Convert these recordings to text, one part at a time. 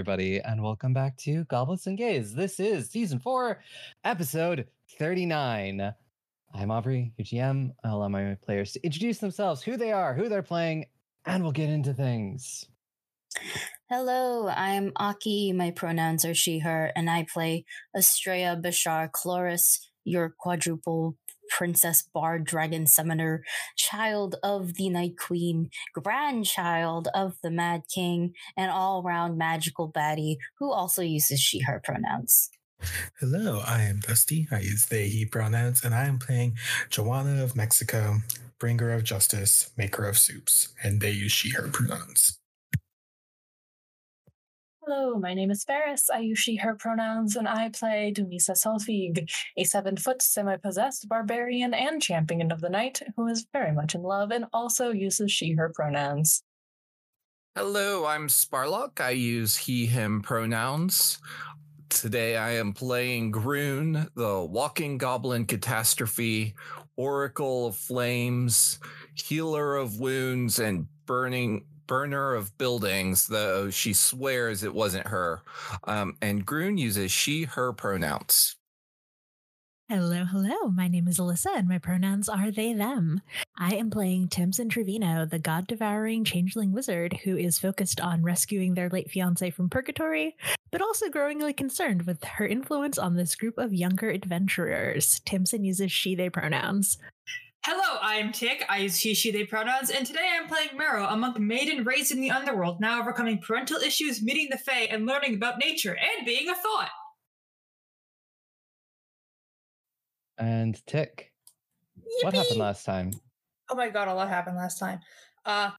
Everybody, and welcome back to Goblets and Gays. This is season four, episode 39. I'm Aubrey, your GM. I'll allow my players to introduce themselves, who they are, who they're playing, and we'll get into things. Hello, I'm Aki. My pronouns are she, her, and I play Astraea Bashar Chloris, your quadruple princess bard dragon summoner, child of the Night Queen, grandchild of the Mad King, and all round magical baddie who also uses she, her pronouns. Hello, I am Dusty. I use they, he pronouns, and I am playing Joanna of Mexico, bringer of justice, maker of soups, and they use she, her pronouns. Hello, my name is Ferris. I use she, her pronouns, and I play Dumisa Solfig, a seven foot semi possessed barbarian and champion of the night who is very much in love and also uses she, her pronouns. Hello, I'm Sparlock. I use he, him pronouns. Today I am playing Groon, the walking goblin catastrophe, oracle of flames, healer of wounds, and burning burner of buildings, though she swears it wasn't her. Um, and Groon uses she, her pronouns. Hello, hello. My name is Alyssa, and my pronouns are they, them. I am playing Tamsin Trevino, the god devouring changeling wizard who is focused on rescuing their late fiance from purgatory, but also growingly concerned with her influence on this group of younger adventurers. Tamsin uses she, they pronouns. Hello, I'm Tick. I use he, she, they pronouns, and today I'm playing Marrow, a monk maiden raised in the underworld, now overcoming parental issues, meeting the Fae, and learning about nature and being a thought. And Tick, what happened last time? Oh my god, a lot happened last time. Uh,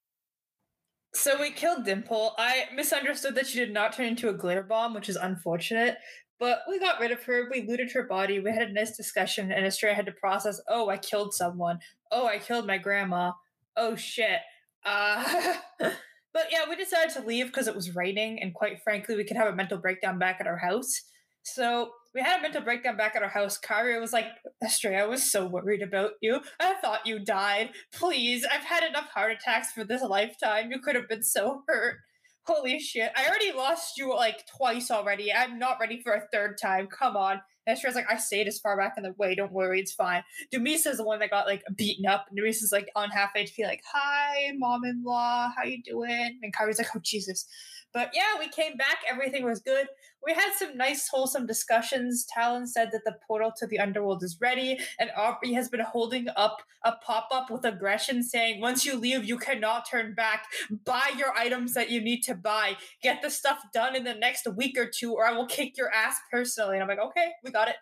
so we killed Dimple. I misunderstood that she did not turn into a glitter bomb, which is unfortunate. But we got rid of her. We looted her body. We had a nice discussion, and Astraea had to process. Oh, I killed someone. Oh, I killed my grandma. Oh shit. Uh, but yeah, we decided to leave because it was raining, and quite frankly, we could have a mental breakdown back at our house. So we had a mental breakdown back at our house. Karia was like, Astraea, I was so worried about you. I thought you died. Please, I've had enough heart attacks for this lifetime. You could have been so hurt. Holy shit. I already lost you like twice already. I'm not ready for a third time. Come on. And Astraea's like, I stayed as far back in the way. Don't worry, it's fine. Dumisa's the one that got like beaten up. And Dumisa's like on half HP, like, hi, mom in law. How you doing? And Kari's like, oh, Jesus. But yeah, we came back. Everything was good. We had some nice, wholesome discussions. Talon said that the portal to the underworld is ready, and Aubrey has been holding up a pop up with aggression saying, Once you leave, you cannot turn back. Buy your items that you need to buy. Get the stuff done in the next week or two, or I will kick your ass personally. And I'm like, Okay, we got it.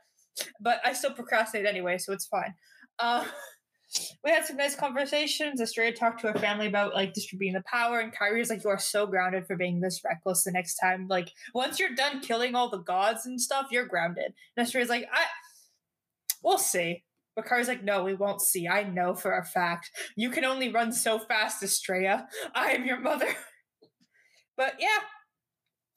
But I still procrastinate anyway, so it's fine. Uh, we had some nice conversations. Astraea talked to her family about like distributing the power, and Kyrie's like, "You are so grounded for being this reckless. The next time, like once you're done killing all the gods and stuff, you're grounded." And Astraea's like, "I, we'll see." But Kyrie's like, "No, we won't see. I know for a fact you can only run so fast, Astraea. I am your mother." but yeah,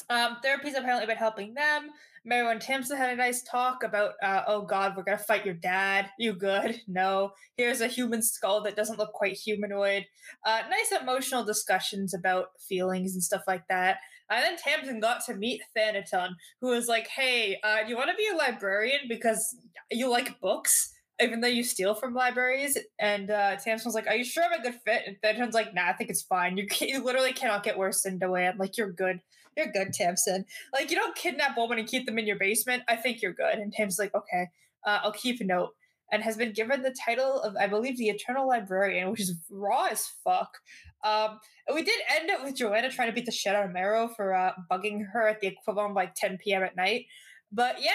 um, therapy's apparently been helping them. Mary and Tamsin had a nice talk about, uh, oh God, we're gonna fight your dad. You good? No. Here's a human skull that doesn't look quite humanoid. Uh, nice emotional discussions about feelings and stuff like that. And then Tamsin got to meet Thanaton, who was like, hey, uh, do you want to be a librarian because you like books? Even though you steal from libraries, and uh, Tamsin was like, "Are you sure I'm a good fit?" And Thanaton's like, "Nah, I think it's fine. You, you literally cannot get worse than Doan. Like, you're good." You're good, Tamsin. Like, you don't kidnap women and keep them in your basement. I think you're good. And Tamsin's like, okay, uh, I'll keep a note. And has been given the title of, I believe, the Eternal Librarian, which is raw as fuck. Um, and we did end it with Joanna trying to beat the shit out of Marrow for uh, bugging her at the equivalent of like 10 p.m. at night. But yeah,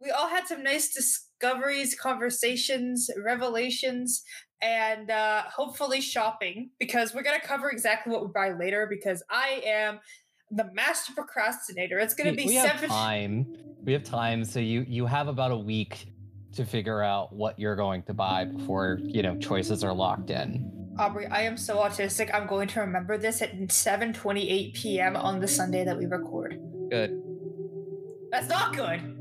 we all had some nice discoveries, conversations, revelations, and uh, hopefully shopping because we're going to cover exactly what we buy later because I am the master procrastinator. It's going to be we seven. have time. We have time, so you you have about a week to figure out what you're going to buy before you know choices are locked in. Aubrey, I am so autistic. I'm going to remember this at 7:28 p.m. on the Sunday that we record. Good. That's not good.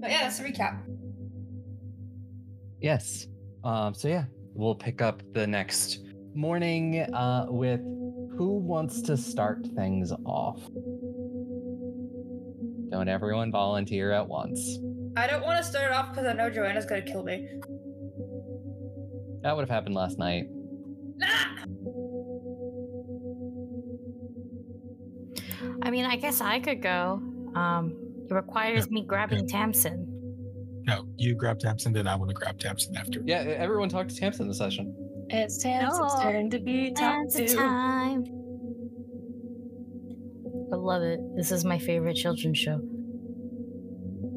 But yeah, that's a recap. Yes. Um. So yeah, we'll pick up the next morning uh, with who wants to start things off? Don't everyone volunteer at once. I don't want to start it off because I know Joanna's gonna kill me. That would have happened last night. Ah! I mean, I guess I could go. Um, it requires me grabbing Tamsin. No, you grab Tamsin, then I want to grab Tamsin after. Yeah, everyone talked to Tamsin this session. It's Tamsin's No. turn to be top Dance two. time. I love it. This is my favorite children's show.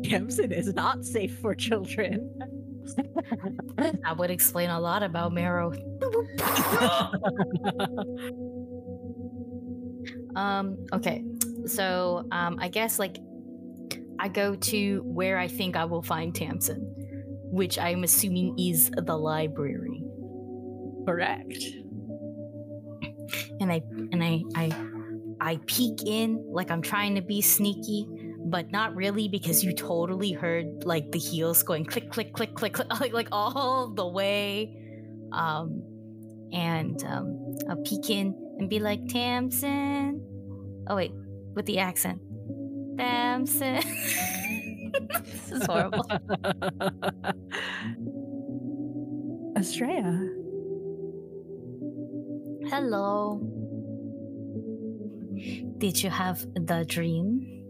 Tamsin is not safe for children. That would explain a lot about Marrow. um, okay. So um I guess like I go to where I think I will find Tamsin, which I'm assuming is the library. Correct. and I and I I I peek in like I'm trying to be sneaky, but not really because you totally heard like the heels going click click click click click like like all the way. Um and um I'll peek in and be like Tamsin. Oh wait, with the accent. Tamsin. this is horrible. Astraea. Hello. Did you have the dream?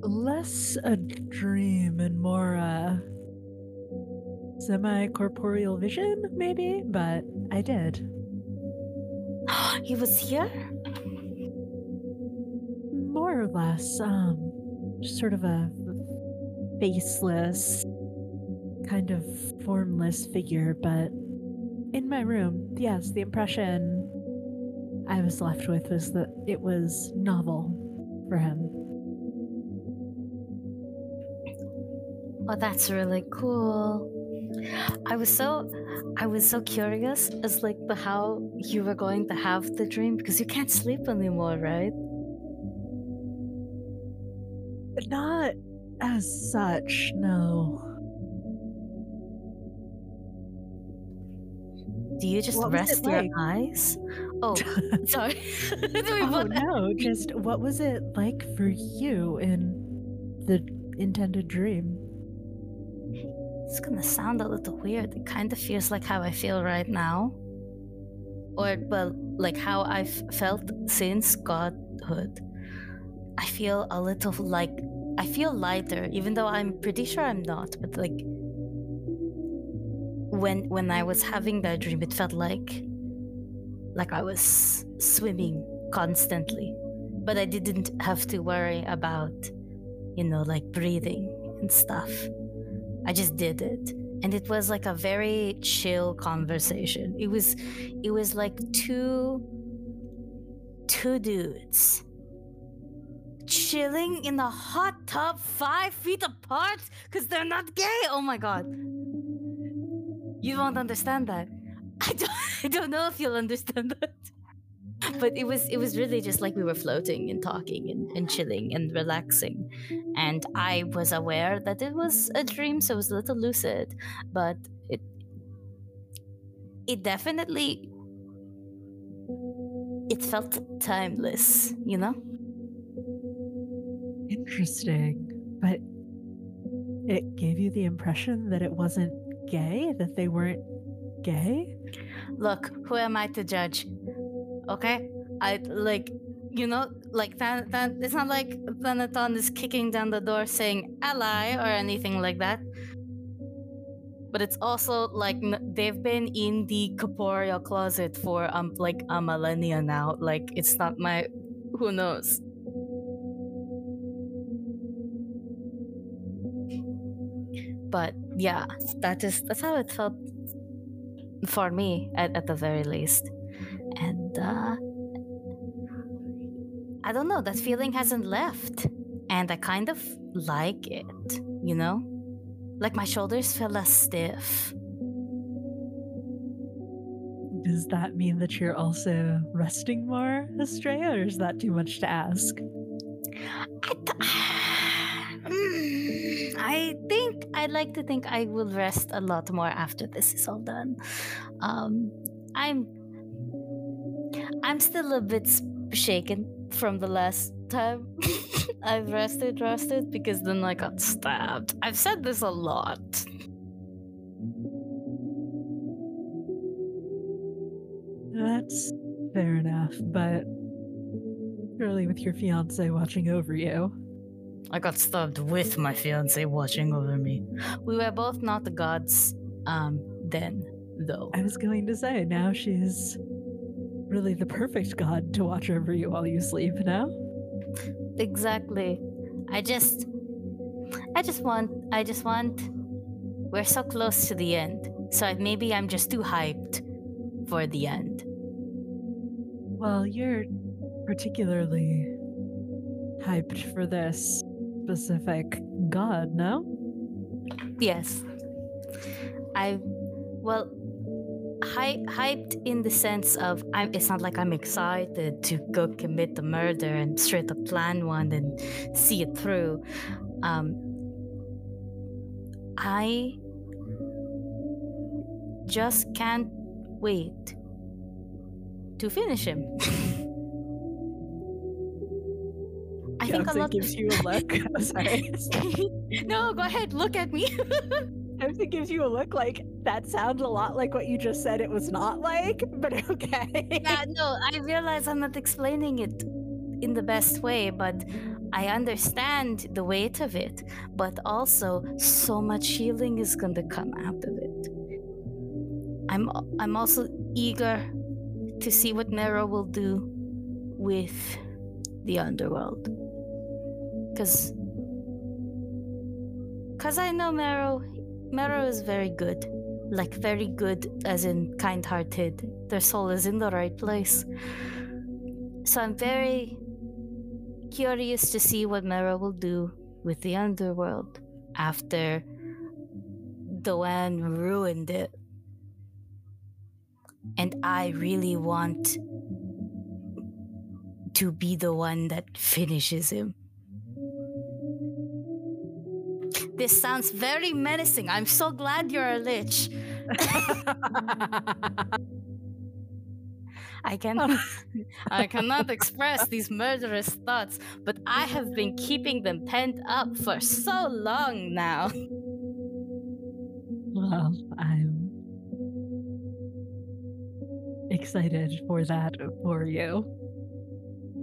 Less a dream and more a semi corporeal vision, maybe, but I did. he was here? More or less, um, sort of a faceless, kind of formless figure, but in my room, yes, the impression I was left with was that it was novel for him. Oh, that's really cool. I was so I was so curious as like the how you were going to have the dream because you can't sleep anymore, right? Not as such, no. Do you just What rest your like? eyes? Oh, sorry. Oh no, just what was it like for you in the intended dream? It's gonna sound a little weird. It kind of feels like how I feel right now. Or, well, like how I've felt since godhood. I feel a little like. I feel lighter, even though I'm pretty sure I'm not. But, like. When, when I was having that dream, it felt like. Like I was swimming constantly. But I didn't have to worry about, you know, like breathing and stuff. I just did it. And it was like a very chill conversation. It was it was like two two dudes chilling in the hot tub five feet apart because they're not gay. Oh my god. You won't understand that. I don't I don't know if you'll understand that. But it was it was really just like we were floating and talking and, and chilling and relaxing and I was aware that it was a dream, so it was a little lucid, but it it definitely it felt timeless, you know? Interesting. But it gave you the impression that it wasn't gay, that they weren't gay? Look, who am I to judge? Okay? I like you know, like that that it's not like Thanaton is kicking down the door saying ally or anything like that. But it's also like they've been in the corporeal closet for um like a millennia now. Like it's not my who knows. But yeah, that is that's how it felt for me at, at the very least. And uh I don't know, that feeling hasn't left. And I kind of like it, you know? Like my shoulders feel less stiff. Does that mean that you're also resting more, Astraea, or is that too much to ask? I, th- I think I'd like to think I will rest a lot more after this is all done. Um, I'm I'm still a bit shaken from the last time I've rested, rested because then I got stabbed. I've said this a lot. That's fair enough, but surely with your fiance watching over you. I got stabbed with my fiance watching over me. We were both not the gods um then, though. I was going to say, now she's really the perfect god to watch over you while you sleep now. Exactly. I just I just want I just want we're so close to the end. So maybe I'm just too hyped for the end. Well, you're particularly hyped for this specific god, no? Yes. I well hy- hyped in the sense of I'm it's not like I'm excited to go commit the murder and straight up plan one and see it through. Um I just can't wait to finish him. I think a lot gives you a look. I'm sorry. No, go ahead, look at me. Fiancé gives you a look like that sounds a lot like what you just said it was not like, but okay. yeah, no, I realize I'm not explaining it in the best way, but I understand the weight of it. But also, so much healing is going to come out of it. I'm I'm also eager to see what Nero will do with the underworld, because because I know Marrow. Marrow is very good, like very good, as in kind-hearted. Their soul is in the right place. So I'm very curious to see what Marrow will do with the underworld after Doan ruined it. And I really want to be the one that finishes him. This sounds very menacing. I'm so glad you're a lich. I can I cannot express these murderous thoughts, but I have been keeping them pent up for so long now. Well, I'm excited for that for you.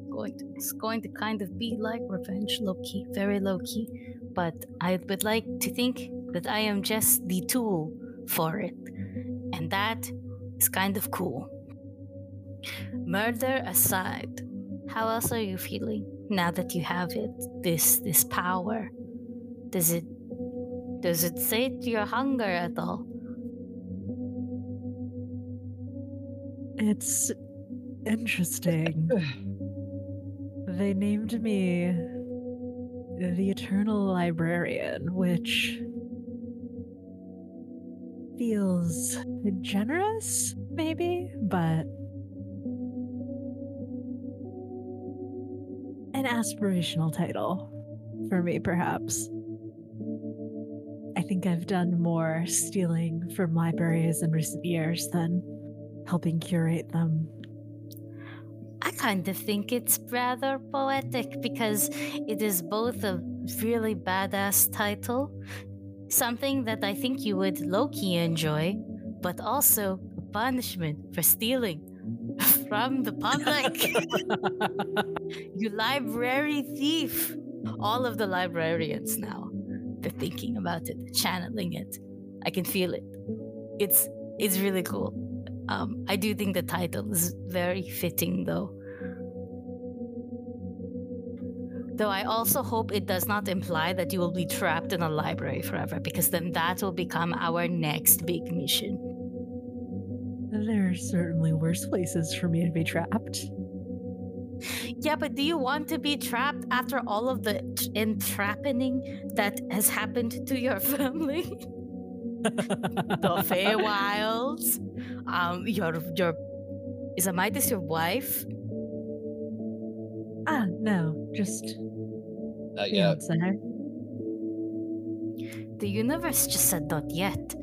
Going to, it's going to kind of be like revenge, low key, very low key. But I would like to think that I am just the tool for it, and that is kind of cool. Murder aside, how else are you feeling now that you have it? This this power. Does it does it sate your hunger at all? It's interesting. they named me the Eternal Librarian, which feels generous, maybe, but an aspirational title for me, perhaps. I think I've done more stealing from libraries in recent years than helping curate them. I kind of think it's rather poetic because it is both a really badass title, something that I think you would low key enjoy, but also a punishment for stealing from the public. you library thief. All of the librarians now, they're thinking about it, channeling it. I can feel it. It's it's really cool. Um, I do think the title is very fitting, though. Though I also hope it does not imply that you will be trapped in a library forever, because then that will become our next big mission. There are certainly worse places for me to be trapped. Yeah, but do you want to be trapped after all of the entrappening that has happened to your family? the Feywilds, um, your your is Amitis your wife? ah, no, just Uh, yeah. fiance. The universe just said not yet.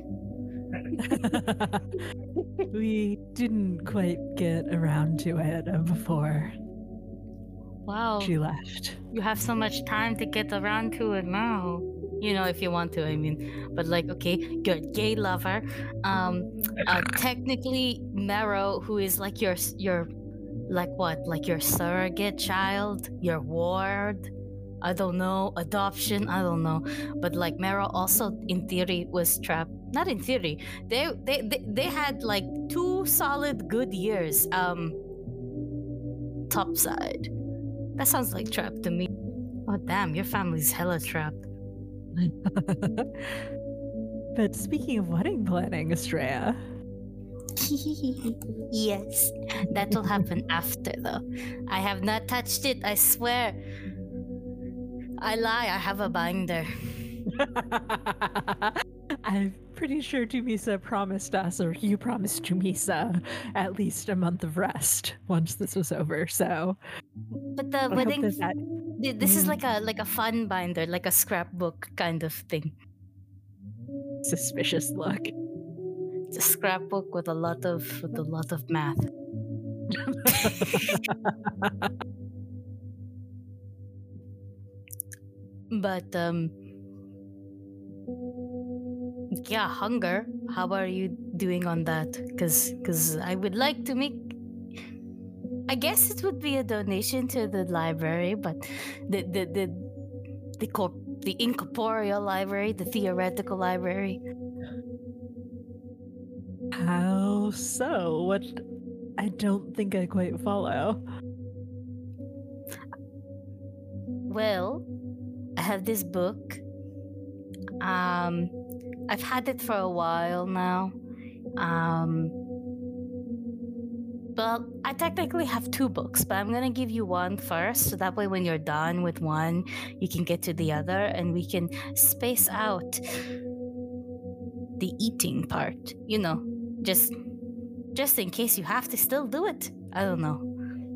we didn't quite get around to it before Wow. she left. you have so much time to get around to it now. You know, if you want to, I mean. But like, okay, you're a gay lover. Um, uh, technically, Marrow, who is like your your, like what, like your surrogate child, your ward. I don't know, adoption. I don't know, but like Marrow also, in theory, was trapped. Not in theory. They they they, they had like two solid good years. Um, topside. That sounds like trap to me. Oh damn, your family's hella trapped. but speaking of wedding planning, Astraea, yes, that will happen after though. I have not touched it, I swear. I lie, I have a binder. I'm pretty sure Dumisa promised us, or you promised Dumisa, at least a month of rest once this was over. So But the I wedding that that this is Mhm. like a like a fun binder, like a scrapbook kind of thing. suspicious look. It's a scrapbook with a lot of with a lot of math. But um yeah, hunger. How are you doing on that? Cuz cuz I would like to make I guess it would be a donation to the library, but the the the the corp- the incorporeal library, the theoretical library. How so? What? I don't think I quite follow. Well, I have this book. Um, I've had it for a while now. Um, well, I technically have two books, but I'm gonna give you one first, so that way when you're done with one, you can get to the other, and we can space out the eating part. You know, just just in case you have to still do it. I don't know.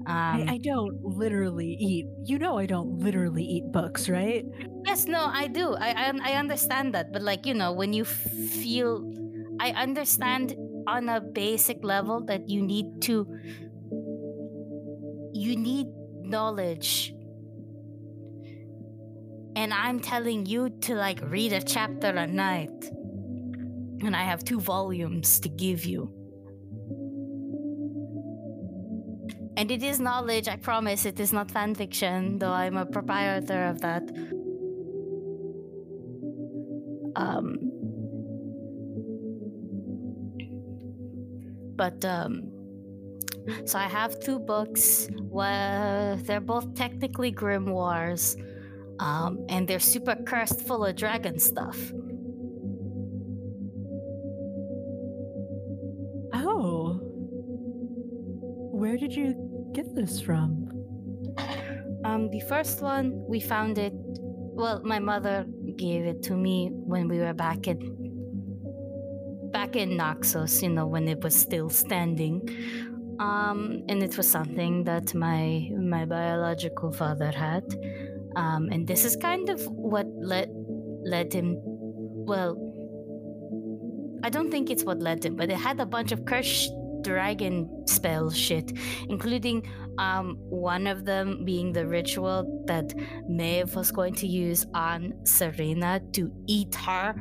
Um, I, I don't literally eat. You know, I don't literally eat books, right? Yes, no, I do. I, I I understand that, but like you know, when you feel, I understand on a basic level that you need to, you need knowledge, and I'm telling you to like read a chapter a night, and I have two volumes to give you. And it is knowledge, I promise. It is not fan fiction, though I'm a proprietor of that. Um, but um, so I have two books. Well, they're both technically grimoires, um, and they're super cursed, full of dragon stuff. Oh. Where did you get this from? Um, the first one we found it. Well, my mother gave it to me when we were back in back in Naxos. You know, when it was still standing. Um, and it was something that my my biological father had. Um, and this is kind of what led led him. Well, I don't think it's what led them, but it had a bunch of cursed dragon spell shit, including um, one of them being the ritual that Maeve was going to use on Serena to eat her.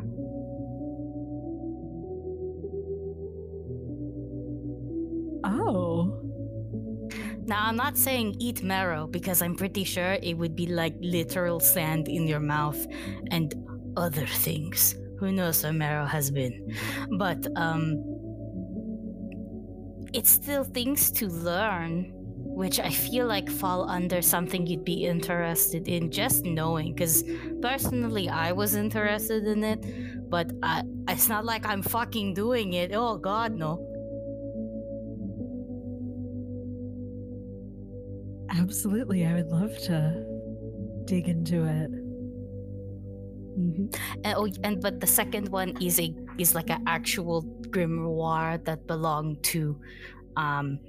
Oh. Now, I'm not saying eat marrow because I'm pretty sure it would be like literal sand in your mouth and other things. Who knows where marrow has been? But, um, it's still things to learn, which I feel like fall under something you'd be interested in just knowing. Because personally, I was interested in it, but I, it's not like I'm fucking doing it. Oh, God, no. Absolutely. I would love to dig into it. Mhm. And, oh, and but the second one is a is like an actual grimoire that belonged to um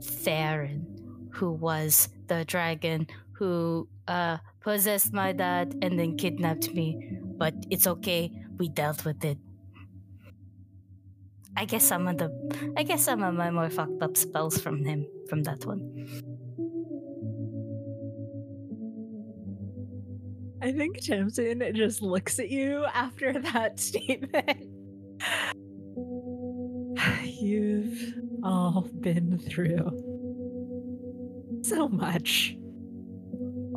Theron, who was the dragon who uh possessed my dad and then kidnapped me. But it's okay, we dealt with it. I guess some of the I guess some of my more fucked up spells from him from that one. I think Tamsin just looks at you after that statement. You've all been through so much.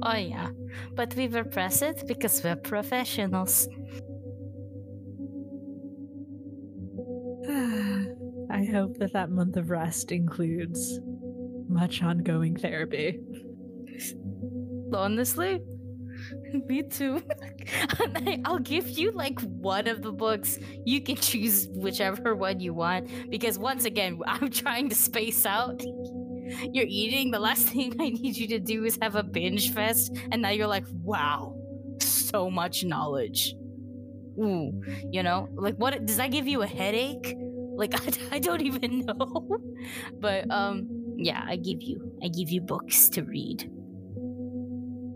Oh yeah. But we were present because we're professionals. I hope that that month of rest includes much ongoing therapy. Honestly, me too. I'll give you like one of the books. You can choose whichever one you want. Because once again, I'm trying to space out. You're eating. The last thing I need you to do is have a binge fest. And now you're like, wow, so much knowledge. Ooh, you know, like what does that give you a headache? Like I, I don't even know. But um, yeah, I give you, I give you books to read.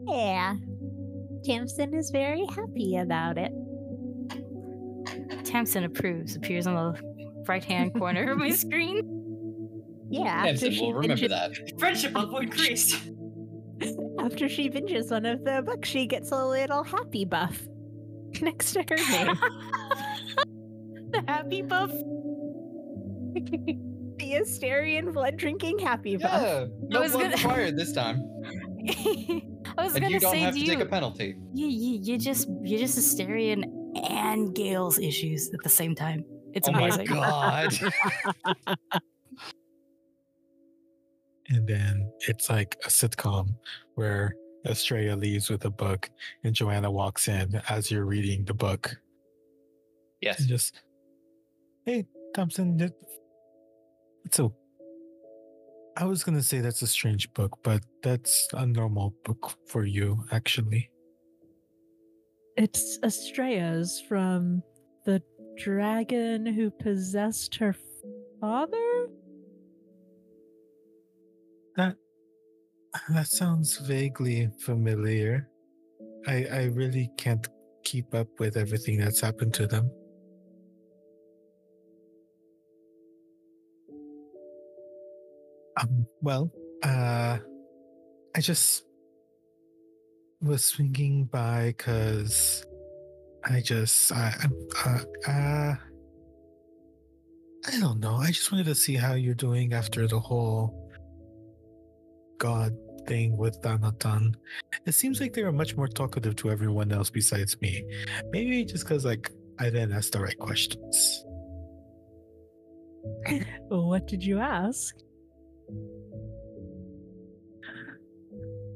Yeah. Tamsin is very happy about it. Tamsin approves appears on the right hand corner of my screen. Yeah, after Tamsin she, will remember binges, that. Friendship level increased. after she binges one of the books, she gets a little happy buff next to her name. the happy buff. the Asterian blood drinking happy buff. Yeah, no was blood gonna- required this time, I was and gonna you don't say have to to you, take a penalty. you, you, you just you're just Asterian and Gale's issues at the same time. It's oh amazing. my god! And then it's like a sitcom where Astraea leaves with a book and Joanna walks in as you're reading the book yes. and just, hey, Tamsin, it- it's a. I was gonna say that's a strange book, but that's a normal book for you, actually. It's Astraea's from the dragon who possessed her father? That that sounds vaguely familiar. I I really can't keep up with everything that's happened to them. Um, well, uh, I just was swinging by because I just I uh, uh I don't know. I just wanted to see how you're doing after the whole God thing with Thanaton. It seems like they were much more talkative to everyone else besides me. Maybe just because like I didn't ask the right questions. What did you ask?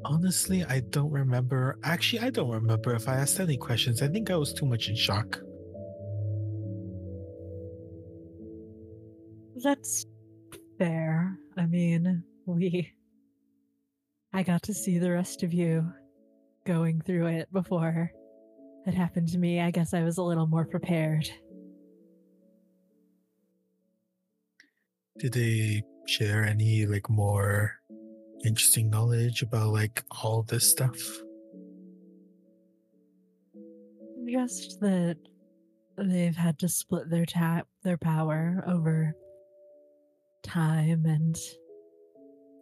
Honestly, I don't remember. Actually, I don't remember if I asked any questions. I think I was too much in shock. That's fair. I mean, we. I got to see the rest of you going through it before it happened to me. I guess I was a little more prepared. Did they share any like more interesting knowledge about like all this stuff? Just that they've had to split their ta- their power over time and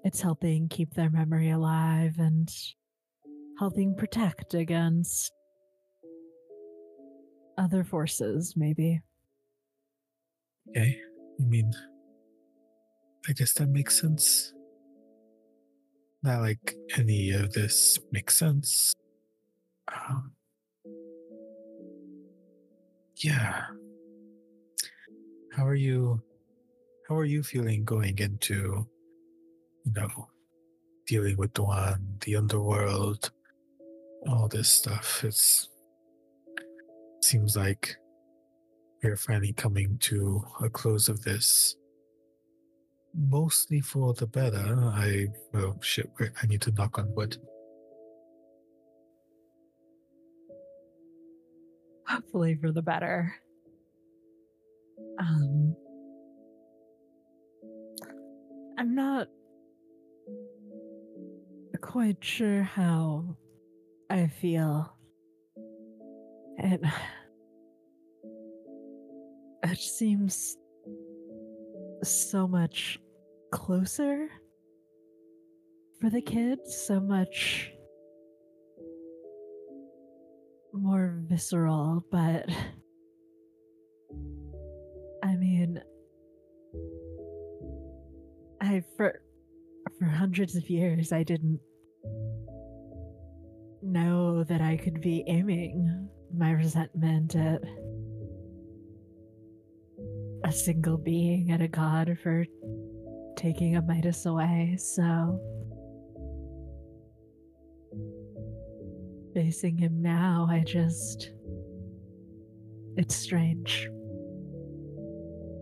it's helping keep their memory alive and helping protect against other forces maybe. Okay. I mean, I guess that makes sense. Not like any of this makes sense. Um, yeah. How are you? How are you feeling going into, you know, dealing with Doan, the underworld, all this stuff? It's seems like we're finally coming to a close of this. Mostly for the better. I well shit. I need to knock on wood. Hopefully for the better. Um I'm not quite sure how I feel. It it seems so much closer for the kids, so much more visceral, but I mean, I for for hundreds of years I didn't know that I could be aiming my resentment at a single being, at a god for taking Amitis away. So facing him now, I just it's strange.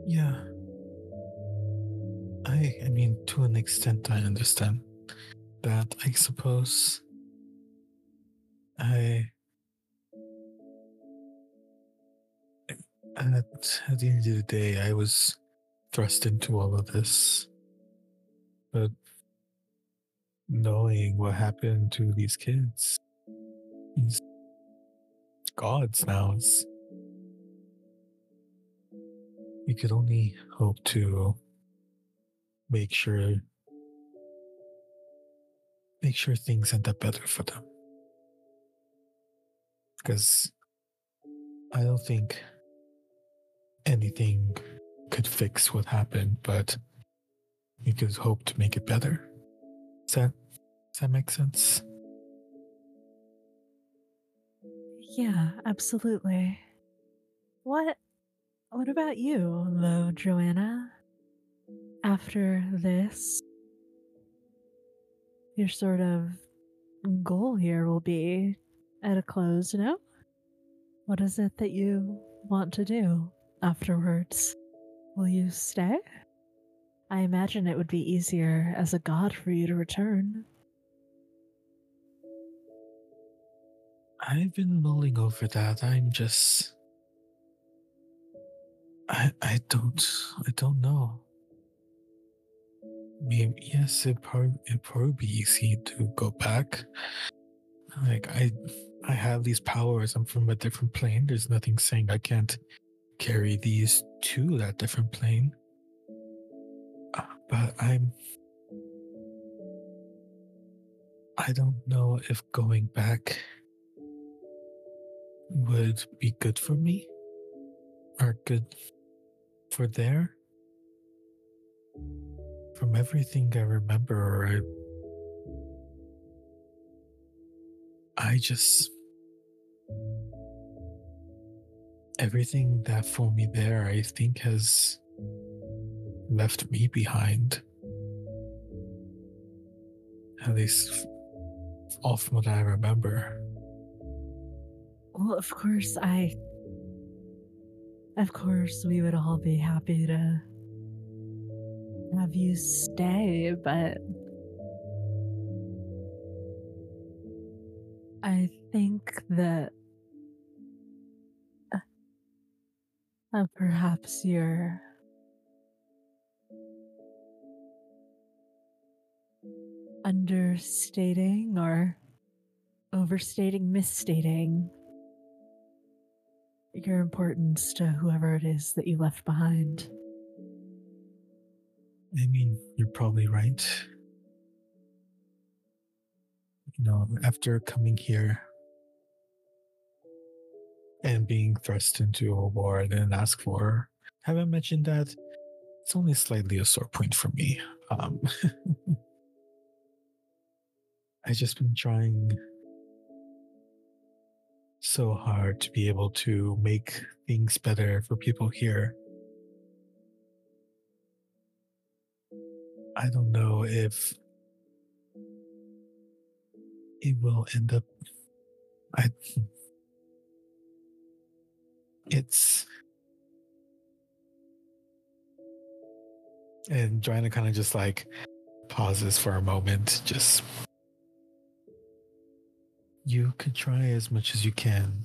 Yeah. I I mean to an extent I understand that I suppose I at, at the end of the day I was thrust into all of this. But knowing what happened to these kids, these gods now is you could only hope to make sure make sure things end up better for them. Because i don't think anything could fix what happened but you could hope to make it better does that does that make sense Yeah, absolutely. What what about you, though, Joanna? After this, your sort of goal here will be at a close, no? What is it that you want to do afterwards? Will you stay? I imagine it would be easier as a god for you to return. I've been mulling over that. I'm just I I don't I don't know. Yes, it probably it probably be easy to go back. Like I I have these powers. I'm from a different plane. There's nothing saying I can't carry these to that different plane. But I'm I don't know if going back would be good for me or good for there. From everything I remember, I, I just everything that for me there, I think has left me behind. At least off what I remember. Well, of course, I. Of course, we would all be happy to have you stay, but. I think that. uh, perhaps you're. Understating or overstating, misstating your importance to whoever it is that you left behind. I mean, you're probably right. You know, after coming here and being thrust into a war I didn't ask for, haven't mentioned that it's only slightly a sore point for me. Um, I just been trying so hard to be able to make things better for people here. I don't know if it will end up. I. It's. And Joanna kind of just like pauses for a moment, just you could try as much as you can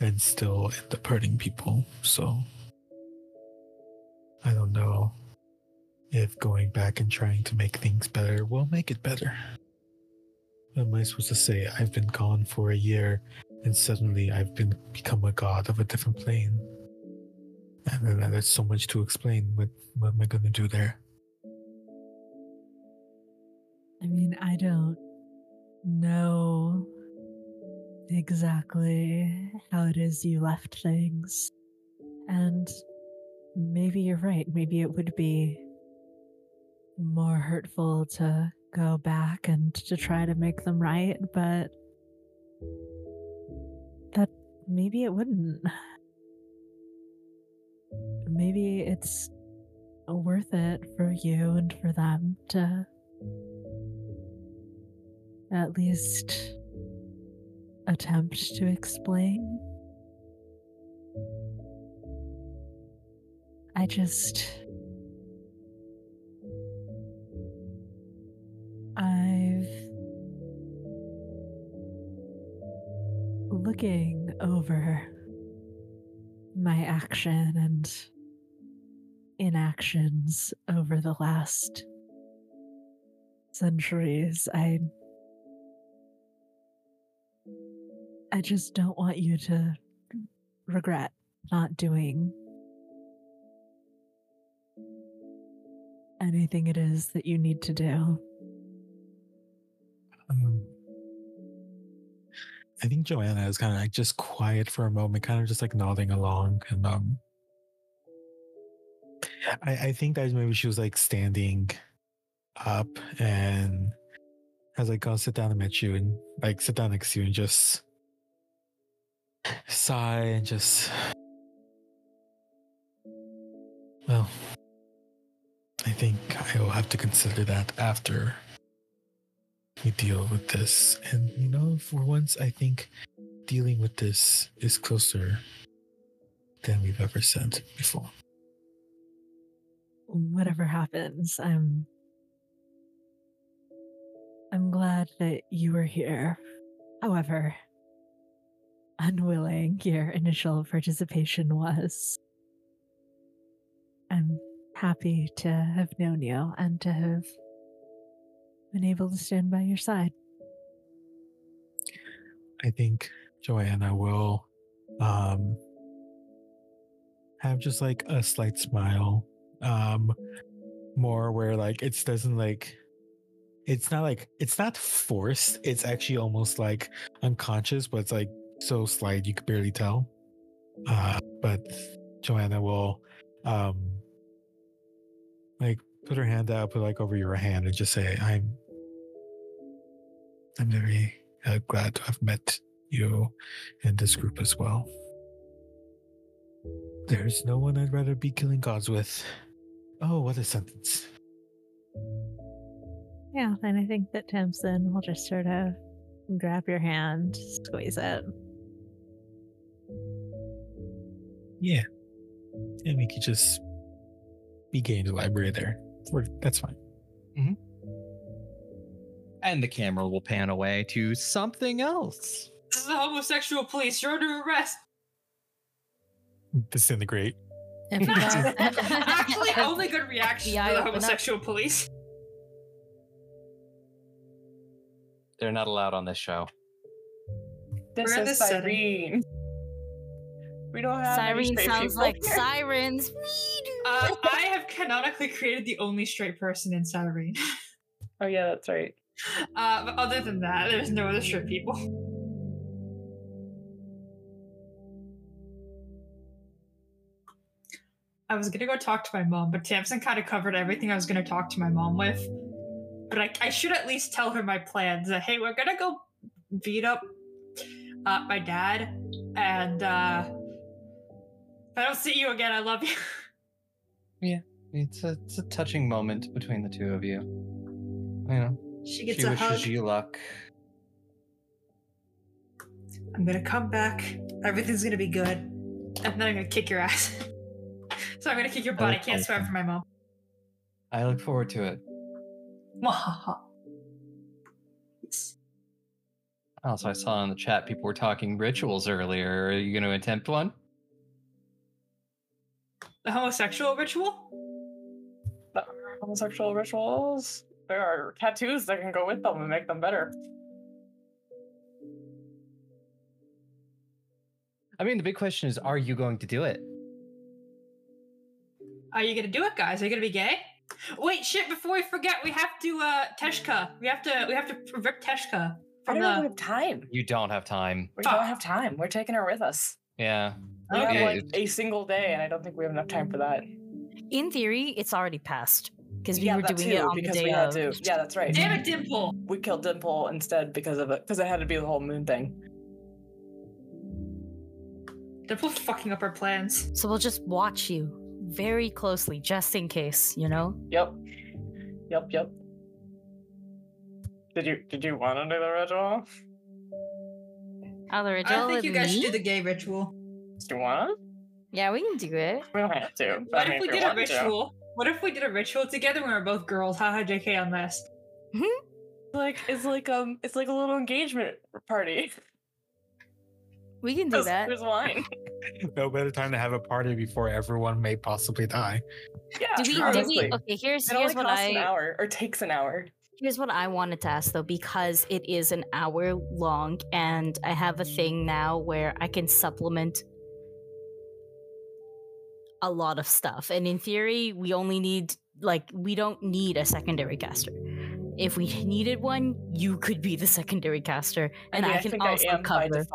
and still end up hurting people. So I don't know if going back and trying to make things better will make it better. What am I supposed to say? I've been gone for a year and suddenly I've been become a god of a different plane. And then there's so much to explain. What what am I gonna do there? I mean, I don't know exactly how it is you left things. And maybe you're right. Maybe it would be more hurtful to go back and to try to make them right, but that maybe it wouldn't. Maybe it's worth it for you and for them to at least attempt to explain. I just. I've. Looking over my action and inactions over the last centuries, I. I just don't want you to regret not doing anything it is that you need to do. Um, I think Joanna is kind of like just quiet for a moment, kind of just like nodding along, and um, I I think that maybe she was like standing up and has like gone sit down and met you and like sit down next to you and just sigh and just well I think I will have to consider that after we deal with this. And you know, for once, I think dealing with this is closer than we've ever said before. Whatever happens, I'm I'm glad that you were here. However, unwilling your initial participation was. I'm happy to have known you and to have been able to stand by your side. I think Joanna will um have just like a slight smile. Um more where like it doesn't like it's not like it's not forced. It's actually almost like unconscious, but it's like so slight you could barely tell. Uh but Joanna will um like put her hand out, put like over your hand and just say, I'm I'm very uh, glad to have met you in this group as well. There's no one I'd rather be killing gods with. Oh, what a sentence. Yeah, and I think that Tamsin will just sort of grab your hand, squeeze it. Yeah. And we could just be gay in the library there. We're, that's fine. Mm-hmm. And the camera will pan away to something else. This is the homosexual police. You're under arrest. Disintegrate. Actually, only good reaction FBI to the open up. homosexual police. They're not allowed on this show. This We're in is the setting. Cyrene. We don't have any Siren straight sounds like here. sirens. Uh, I have canonically created the only straight person in Cyrene. Oh yeah, that's right. Uh, but other than that, there's no other straight people. I was gonna go talk to my mom, but Tamsin kind of covered everything I was gonna talk to my mom with. But I, I should at least tell her my plans. That hey, we're gonna go beat up uh, my dad, and uh, if I don't see you again, I love you. Yeah, it's a, it's a touching moment between the two of you. You know, she gets she a wishes hug. you luck. I'm gonna come back. Everything's gonna be good, and then I'm gonna kick your ass. so I'm gonna kick your butt. I look can't swear for my mom. I look forward to it. Yes. Also, I saw in the chat people were talking rituals earlier. Are you going to attempt one? The homosexual ritual? The homosexual rituals. There are tattoos that can go with them and make them better. I mean, the big question is, are you going to do it? Are you gonna do it, guys? Are you gonna be gay? Wait, shit! Before we forget, we have to uh Teshka. We have to we have to rip Teshka I from don't the. have time. You don't have time. We Fuck. don't have time. We're taking her with us. Yeah. We Okay. have like a single day, and I don't think we have enough time for that. In theory, it's already passed because we yeah, were doing too, it on because the day we had of. to. Yeah, that's right. Damn it, Dimple! We killed Dimple instead because of it, because it had to be the whole moon thing. Dimple's fucking up our plans. So we'll just watch you very closely, just in case. You know. Yep. Yep. Yep. Did you did you want to do the ritual? Other I ritual think you guys me? should do the gay ritual. Do you want? Yeah, we can do it. We don't have to. What I mean, if we you did a want to. ritual? What if we did a ritual together when we were both girls? Haha, JK on this. Like it's like um it's like a little engagement party. We can do There's, that. there's wine. No better time to have a party before everyone may possibly die. Yeah. Do we? Do honestly. we? Okay, here's It only here's what costs an hour or takes an hour. here's what I wanted to ask though, because it is an hour long, and I have a thing now where I can supplement a lot of stuff. And in theory, we only need like we don't need a secondary caster. If we needed one, you could be the secondary caster, and mean, I can think also I cover.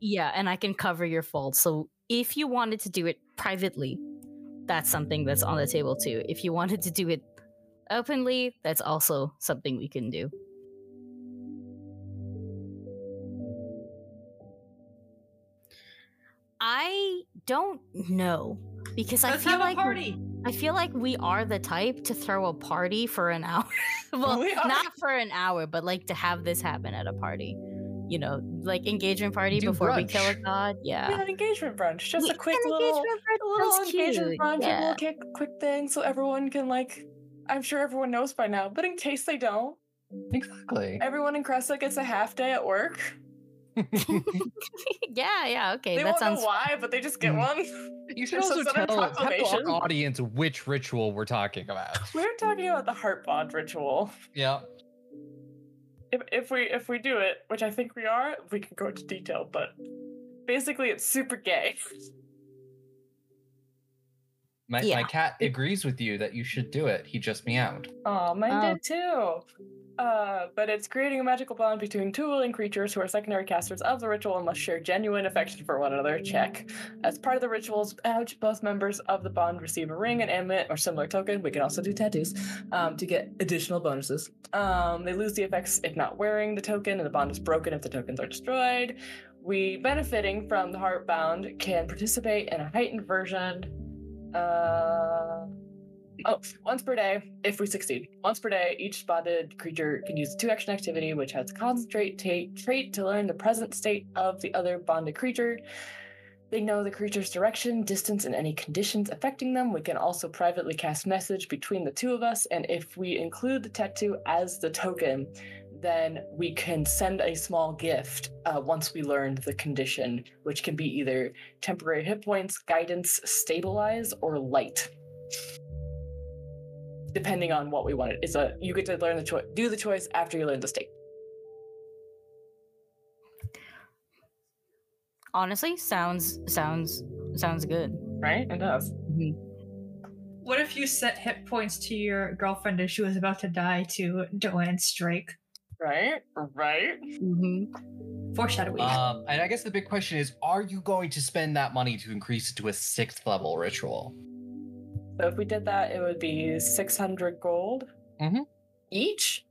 Yeah, and I can cover your fault. So if you wanted to do it privately, that's something that's on the table too. If you wanted to do it openly, that's also something we can do. I don't know because I Let's feel have like a party. I feel like we are the type to throw a party for an hour. well, We not for an hour, but like to have this happen at a party. You know, like engagement party Do before we kill a god. Yeah. Yeah, an engagement brunch. Just Yeah, a quick little, engagement brunch a little sounds engagement cute, brunch, a little quick, quick thing, so everyone can like. I'm sure everyone knows by now, but in case they don't, Exactly. everyone in Cressa gets a half day at work. yeah, yeah, okay. they that won't sounds know why, but they just get Mm. one. You should also tell, tell our audience which ritual we're talking about. We're talking about the heart bond ritual. Yeah. If, if we if we do it, which I think we are, we can go into detail. But basically, it's super gay. My, Yeah. my cat agrees with you that you should do it. He just meowed. Oh, mine Oh. did too. Uh, but it's creating a magical bond between two willing creatures who are secondary casters of the ritual and must share genuine affection for one another. Check. As part of the rituals, ouch, both members of the bond receive a ring, an amulet, or similar token. We can also do tattoos um, to get additional bonuses. Um, they lose the effects if not wearing the token, and the bond is broken if the tokens are destroyed. We, benefiting from the heart bound, can participate in a heightened version. Uh, Oh, once per day, if we succeed. Once per day, each spotted creature can use two action activity, which has concentrate ta- trait to learn the present state of the other bonded creature. They know the creature's direction, distance, and any conditions affecting them. We can also privately cast message between the two of us, and if we include the tattoo as the token, then we can send a small gift uh, once we learn the condition, which can be either temporary hit points, guidance, stabilize, or light depending on what we want. It's a you get to learn the choice, do the choice after you learn the state. honestly sounds sounds sounds good. Right? It does. What if you set hit points to your girlfriend as she was about to die to Joanne's Drake? Right? Right? Mm-hmm. Foreshadowing. Um, and I guess the big question is: Are you going to spend that money to increase it to a sixth level ritual? So if we did that, it would be six hundred gold Mhm. each.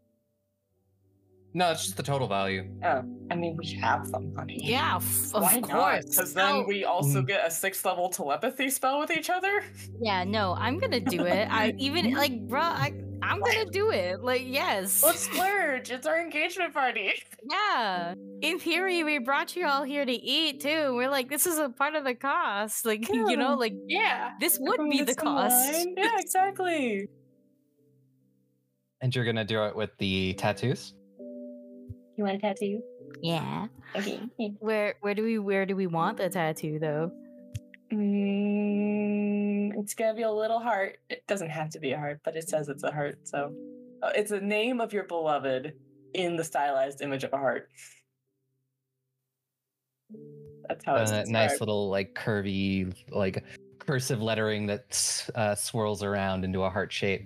No, it's just the total value. Oh, I mean, we have the money. Yeah, f- of Why not? course. Because then No, we also Mm. get a sixth level telepathy spell with each other. yeah, no, I'm gonna do it. I even like, bruh, I I'm gonna do it. Like, yes, Let's splurge. It's our engagement party. yeah. In theory, we brought you all here to eat too. We're like, this is a part of the cost. Like, you know, like yeah. this would Everyone be the cost. wine. Yeah, exactly. And you're gonna do it with the tattoos. You want a tattoo? Yeah. Okay. Where where do we where do we want the tattoo though? Mm, it's gonna be a little heart. It doesn't have to be a heart, but it says it's a heart. So uh, it's a name of your beloved in the stylized image of a heart. That's how it's a Uh, nice little like curvy, like cursive lettering that uh, swirls around into a heart shape.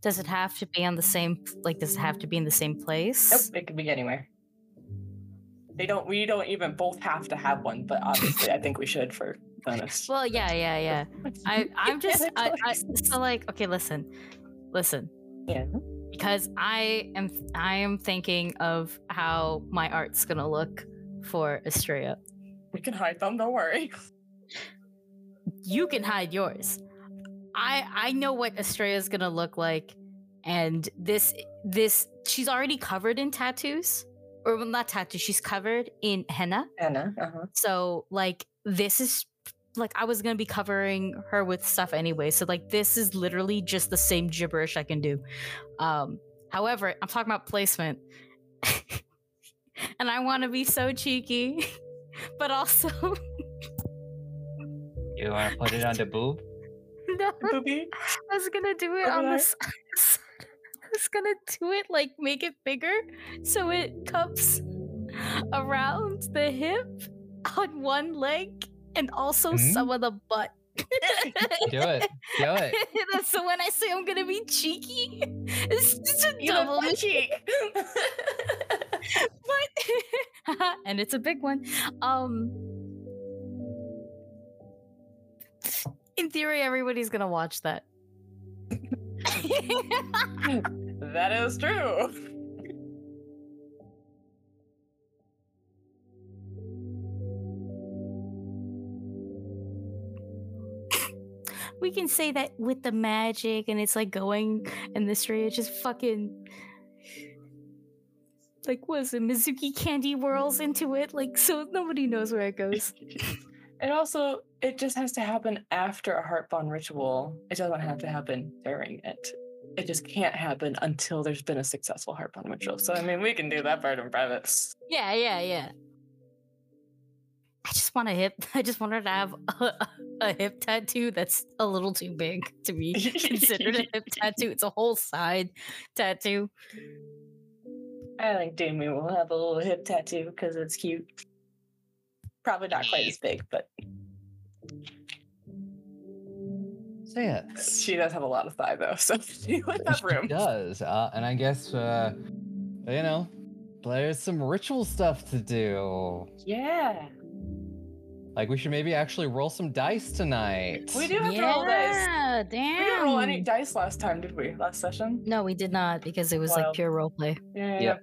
Does it have to be on the same? Like, does it have to be in the same place? Nope, it could be anywhere. They don't. We don't even both have to have one, but obviously, I think we should for bonus. Well, yeah, yeah, yeah. I, I'm just, I, I, so like, okay, listen, listen. Yeah. Because I am, I am thinking of how my art's gonna look for Astraea. We can hide them. Don't worry. You can hide yours. I, I know what Astraea's gonna look like, and this, this, she's already covered in tattoos, or well, not tattoos. She's covered in henna. Anna. Uh-huh. So like this is like I was gonna be covering her with stuff anyway. So like this is literally just the same gibberish I can do. Um however, I'm talking about placement. and I wanna be so cheeky. but also You want to put it on the boob? no, Booby. I was gonna do it on the side. I was gonna do it like make it bigger so it cups around the hip on one leg and also Mhm. some of the butt. Do it. Do it. so when I say I'm gonna be cheeky, it's just a You double look cheek. but and it's a big one. Um in theory everybody's gonna watch that. that is true. we can say that with the magic and it's like going in the stray it's just fucking like was it Mizuki candy whirls into it like so nobody knows where it goes. And also, it just has to happen after a heart bond ritual. It doesn't have to happen during it. It just can't happen until there's been a successful heart bond ritual. So I mean, we can do that part in private. Yeah, yeah, yeah. I just want a hip. I just wanted to have a, a hip tattoo that's a little too big to be considered a hip tattoo. It's a whole side tattoo. I think Demi will have a little hip tattoo because it's cute. Probably not quite as big, but So yeah, she does have a lot of thigh though, so she would have she room. does. Uh, and I guess uh, you know, there's some ritual stuff to do. Yeah, Like we should maybe actually roll some dice tonight. we do have to roll dice. Yeah, We didn't roll any dice last time, did we? Last session? No, we did not because it was like pure roleplay. Yeah. yeah, Yep.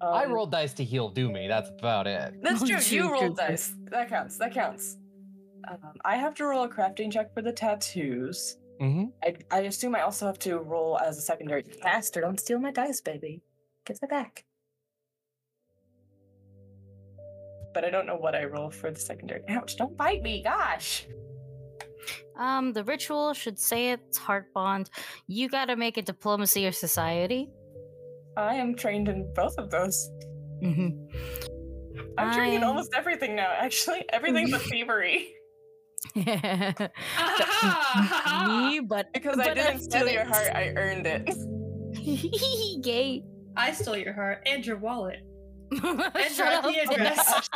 Yeah. I Um, rolled dice to heal Doomy. That's about it. That's Oh, true. true, You true, rolled true. dice. That counts. That counts. Um, I have to roll a crafting check for the tattoos. Mm-hmm. I, I assume I also have to roll as a secondary caster. Don't steal my dice, baby. Get that back. But I don't know what I roll for the secondary. Ouch! Don't bite me, gosh. Um, the ritual should say it's heart bond. You gotta make it diplomacy or society. I am trained in both of those. Mm-hmm. I'm trained in almost everything now. Actually, everything but thievery. Me, but Because Because I didn't I've steal done your heart. I earned it. gay. I stole your heart and your wallet. and your up. IP address.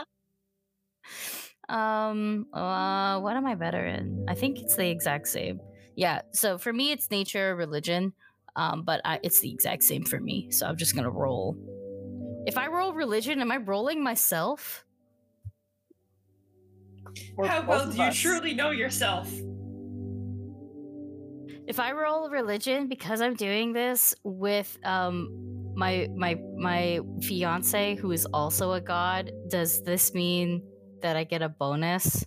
um, uh, what am I better in? I think it's the exact same. Yeah. So for me, it's nature, religion. Um, but I, it's the exact same for me. So I'm just gonna roll. If I roll religion, am I rolling myself? Or How well of do you us. truly know yourself? If I roll religion because I'm doing this with um my my my fiance who is also a god, does this mean that I get a bonus?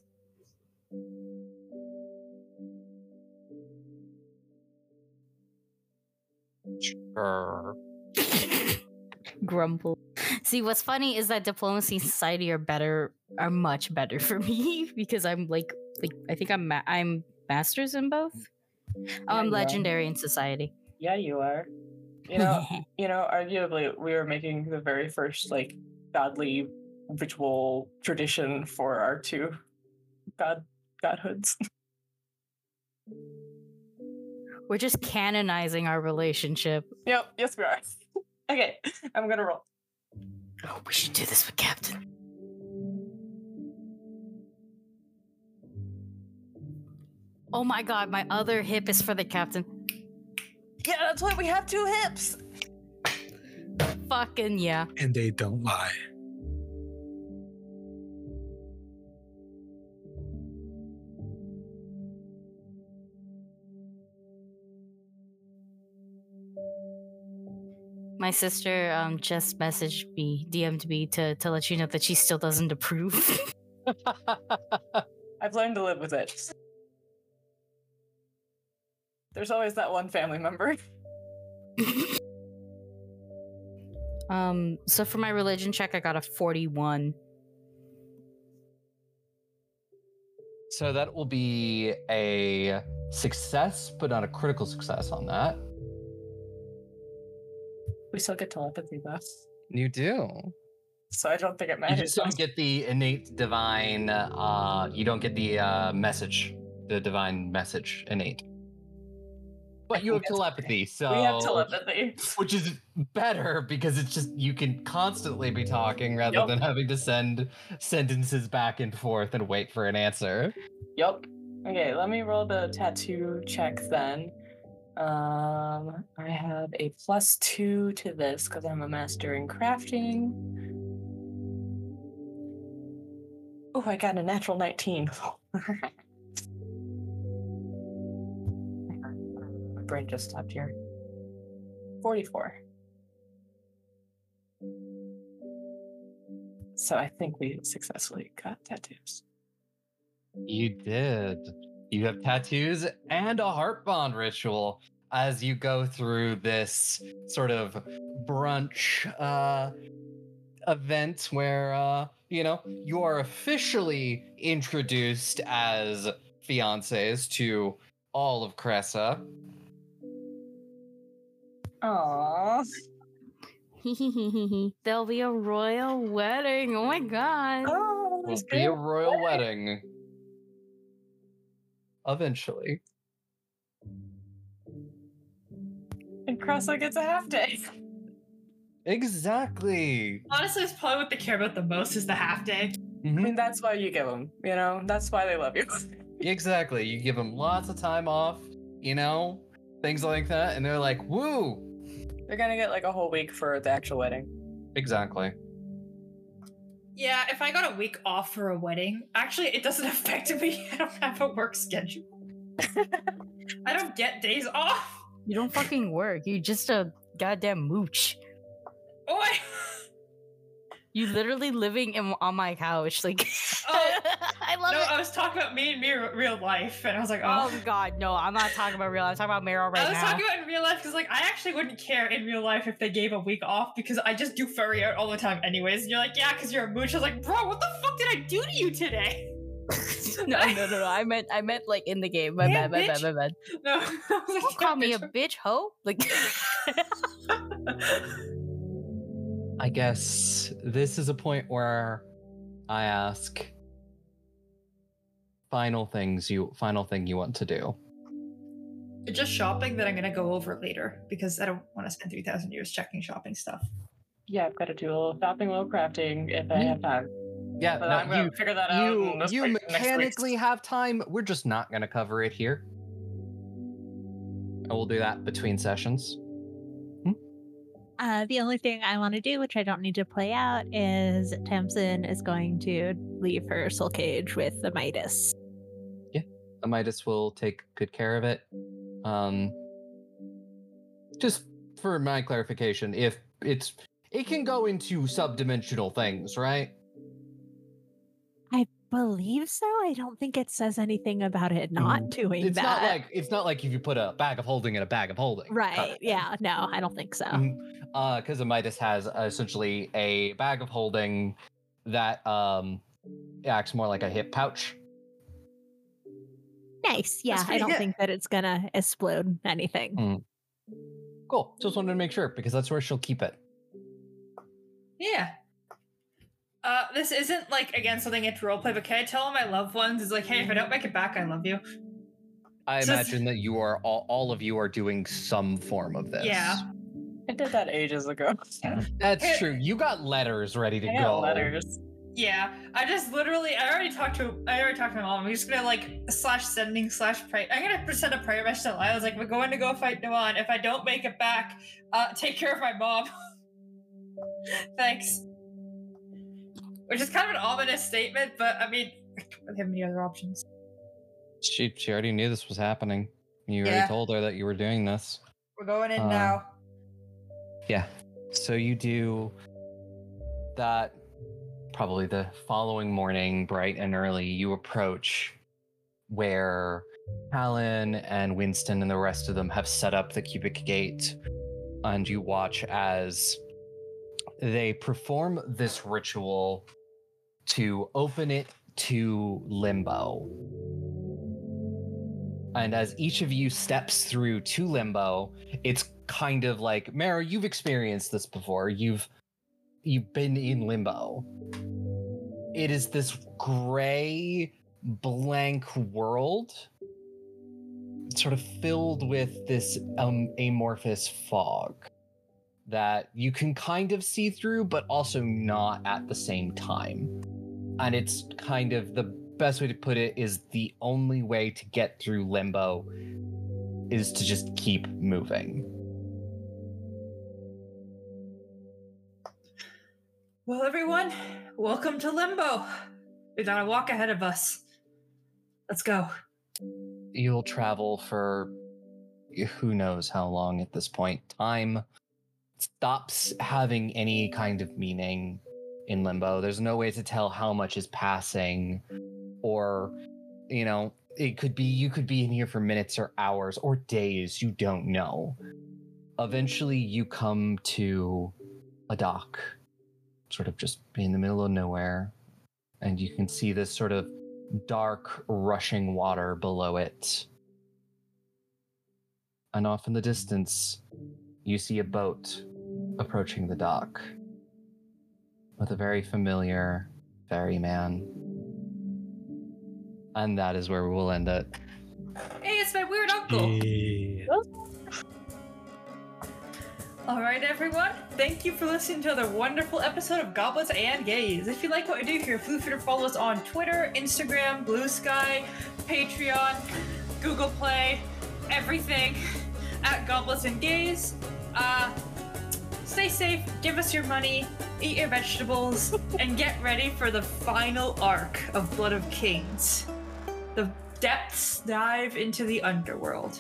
Sure. Grumble. See, what's funny is that diplomacy and society are better, are much better for me because I'm like, like I think I'm ma- I'm masters in both. Oh, I'm you are. legendary in society. Yeah, you are. You know, you know, arguably we were making the very first like godly ritual tradition for our two god godhoods. We're just canonizing our relationship. yep, yes we are. okay, I'm gonna roll. Oh, we should do this with Captain. Oh my god, my other hip is for the captain. Yeah, that's why we have two hips. Fucking yeah. And they don't lie. My sister um just messaged me, DM'd me to to let you know that she still doesn't approve. I've learned to live with it. There's always that one family member. um, so for my religion check, I got a 41. So that will be a success, but not a critical success on that. We still get telepathy though, You do. so I don't think it matters. You just don't get the innate divine. Uh, you don't get the uh, message, the divine message innate. But you have telepathy, so we have telepathy. which is better because it's just you can constantly be talking rather Yup. than having to send sentences back and forth and wait for an answer. Yup. Okay, let me roll the tattoo check then. Um, I have a plus two to this because I'm a master in crafting. Oh, I got a natural 19. My brain just stopped here. 44. So I think we successfully got tattoos. You did. You have tattoos and a heart bond ritual as you go through this sort of brunch uh, event where, uh, you know, you are officially introduced as fiancés to all of Cressa. Aww. There'll be a royal wedding. Oh my god. Oh, Will be a good. royal wedding. Eventually. And Cressa gets a half day. Exactly. Honestly, it's probably what they care about the most is the half day. I mean, mm-hmm. that's why you give them, you know? That's why they love you. Exactly. You give them lots of time off, you know, things like that, and they're like, "Woo!" They're gonna get like a whole week for the actual wedding. Exactly. Yeah, if I got a week off for a wedding, actually, it doesn't affect me. I don't have a work schedule. I don't get days off. You don't fucking work. You're just a goddamn mooch. Oh, I, You literally living in, on my couch. Like, Oh, I love no, it. I was talking about me and me real life, and I was like, oh. Oh god, no! I'm not talking about real. Life. I'm talking about Meryl right now. I was now. talking about in real life because, like, I actually wouldn't care in real life if they gave a week off because I just do furry art all the time, anyways. And you're like, yeah, because you're a mooch. I was like, bro, what the fuck did I do to you today? no, no, no, no. I meant, I meant like in the game. My Yeah, bad, my bad, my bad. No, I was like, Don't yeah, call me a bitch. bitch, hoe. Like, I guess this is a point where I ask final things you final thing you want to do. Just shopping that I'm gonna go over later because I don't want to spend three thousand years checking shopping stuff. Yeah, I've got to do a little shopping, a little crafting if I Yeah. have time. Yeah, But no, I'm gonna you figure that out. you in this you week- next mechanically have time. We're just not going to cover it here. And we'll do that between sessions. Uh, the only thing I want to do, which I don't need to play out, is Tamsin is going to leave her soul cage with the Midas. Midas will take good care of it. Um, just for my clarification, if it's it can go into subdimensional things, right? I believe so. I don't think it says anything about it not doing It's that. not like it's not like if you put a bag of holding in a bag of holding. kind of right. Yeah. No, I don't think so. Mhm. Uh, because a Midas has uh, essentially a bag of holding that um acts more like a hip pouch. Nice. Yeah. I don't good. think that it's gonna explode anything. Mm. Cool. Just wanted to make sure because that's where she'll keep it. Yeah. Uh, this isn't like again something into roleplay, but can I tell my loved ones is like, hey, if I don't make it back, I love you. I So- imagine that you are all, all of you are doing some form of this. Yeah. I did that ages ago. That's true. You got letters ready to I go. letters. Yeah, I just literally, I already talked to, I already talked to my mom. I'm just gonna like slash sending slash pray. I'm gonna send a prayer message to I was like, we're going to go fight Doan. If I don't make it back, uh, take care of my mom. Thanks. Which is kind of an ominous statement, but I mean, I don't have any other options. She she already knew this was happening. You Yeah. already told her that you were doing this. We're going in Uh, now. Yeah. So you do that probably the following morning, bright and early, you approach where Alan and Winston and the rest of them have set up the cubic gate, and you watch as they perform this ritual to open it to limbo. And as each of you steps through to limbo, it's kind of like Marrow, you've experienced this before. You've you've been in limbo. It is this gray, blank world, sort of filled with this um, amorphous fog that you can kind of see through, but also not at the same time. And it's kind of the best way to put it is the only way to get through limbo is to just keep moving. Well, everyone, welcome to Limbo. We got a walk ahead of us. Let's go. You'll travel for who knows how long at this point. Time stops having any kind of meaning in limbo. There's no way to tell how much is passing, or, you know, it could be you could be in here for minutes or hours or days. You don't know. Eventually, you come to a dock, sort of just be in the middle of nowhere, and you can see this sort of dark, rushing water below it. And off in the distance, you see a boat approaching the dock with a very familiar ferryman. And that is where we will end it. Hey, it's my weird uncle. Yeah. All right, everyone. Thank you for listening to another wonderful episode of Goblets and Gays. If you like what we do here, feel free to follow us on Twitter, Instagram, Blue Sky, Patreon, Google Play, everything at Goblets and Gays. Uh, stay safe, give us your money, eat your vegetables, and get ready for the final arc of Blood of Kings. The depths dive into the underworld.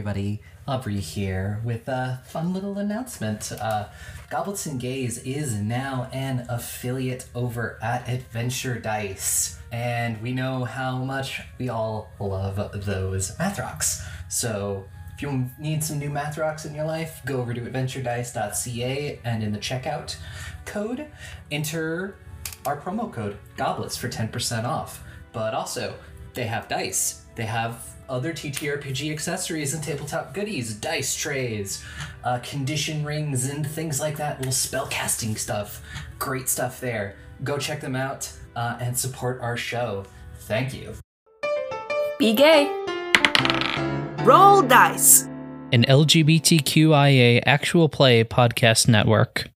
Everybody, Aubrey here with a fun little announcement. Uh, Goblets and Gays is now an affiliate over at Adventure Dice, and we know how much we all love those math rocks. So if you need some new math rocks in your life, go over to adventuredice.ca and in the checkout code, enter our promo code Goblets for 10% off. But also, they have dice. They have other TTRPG accessories and tabletop goodies, dice trays, uh, condition rings, and things like that. Little spellcasting stuff. Great stuff there. Go check them out uh, and support our show. Thank you. Be gay. Roll dice. An LGBTQIA actual play podcast network.